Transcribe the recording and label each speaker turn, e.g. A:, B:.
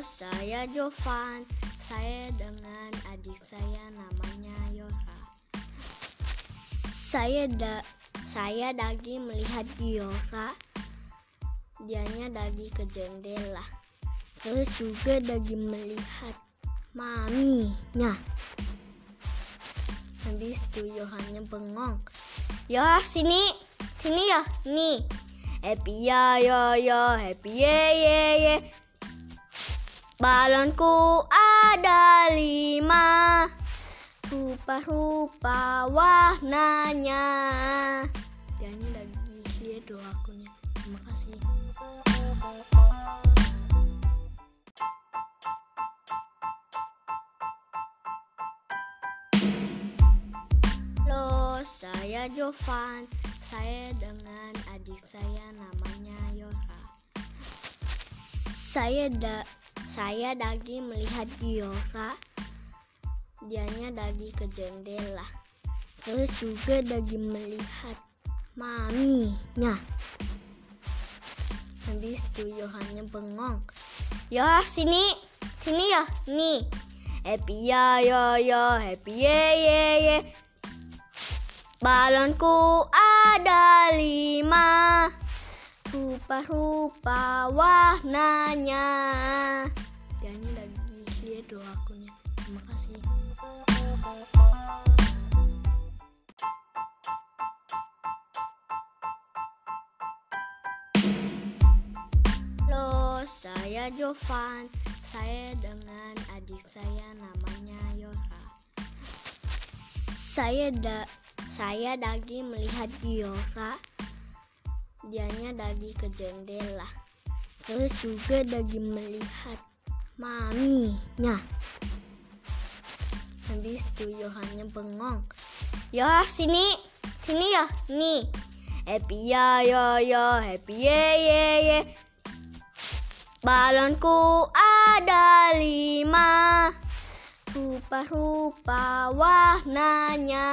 A: saya Jovan. Saya dengan adik saya namanya Yora. Saya da saya lagi melihat Yora. Dianya lagi ke jendela. Terus juga lagi melihat maminya. Habis itu Yohannya bengong. Ya sini, sini ya, nih. Happy ya ya ya, happy ye ye ye. Balonku ada lima. Rupa-rupa warnanya. Ini lagi lihat doa akunnya. Terima kasih. Halo, saya Jovan. Saya dengan adik saya namanya Yora. Saya da saya lagi melihat Yora. Dianya lagi ke jendela. Terus juga lagi melihat maminya. Habis itu Yohannya bengong. Ya sini, sini ya, nih. Happy ya ya ya, happy ye ye ye. Balonku ada lima rupa-rupa warnanya dia ini lagi lihat doa akunnya terima kasih Halo, saya Jovan. Saya dengan adik saya namanya Yora. Saya da saya lagi melihat Yora dianya lagi ke jendela terus juga lagi melihat maminya. Habis itu Yohannya bengong. Ya sini sini ya nih. Happy ya ya ya happy ye ye ye. Balonku ada lima. Rupa-rupa warnanya